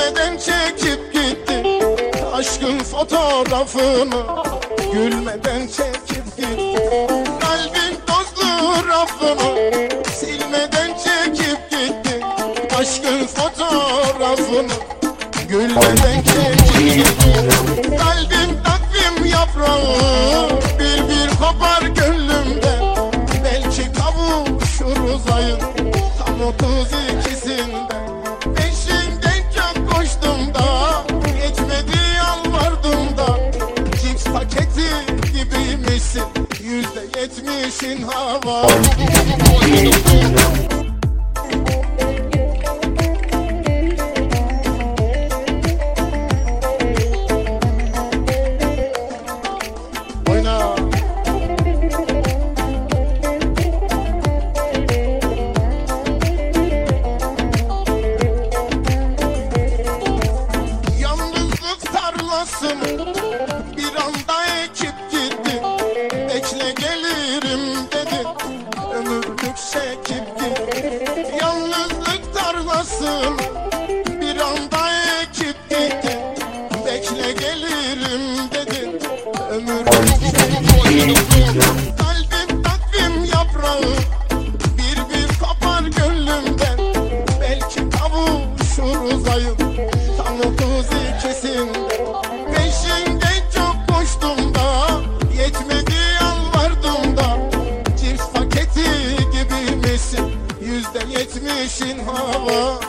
Silmeden çekip gitti Aşkın fotoğrafını. Gülmeden çekip gitti Kalbin tozlu rafını. Silmeden çekip gitti Aşkın fotoğrafını. Gülmeden çekip gitti Kalbin takvim yaprağı. Bir bir kopar gönlümden Belki kavuşuruz ayın. Tam otuz gibiymişsin Yüzde yetmişin hava. Yalnızlık tarlasını bir anda Tarlasını bir anda ekip gitti. Bekle gelirim dedi. Ömürlük Yetmişin hava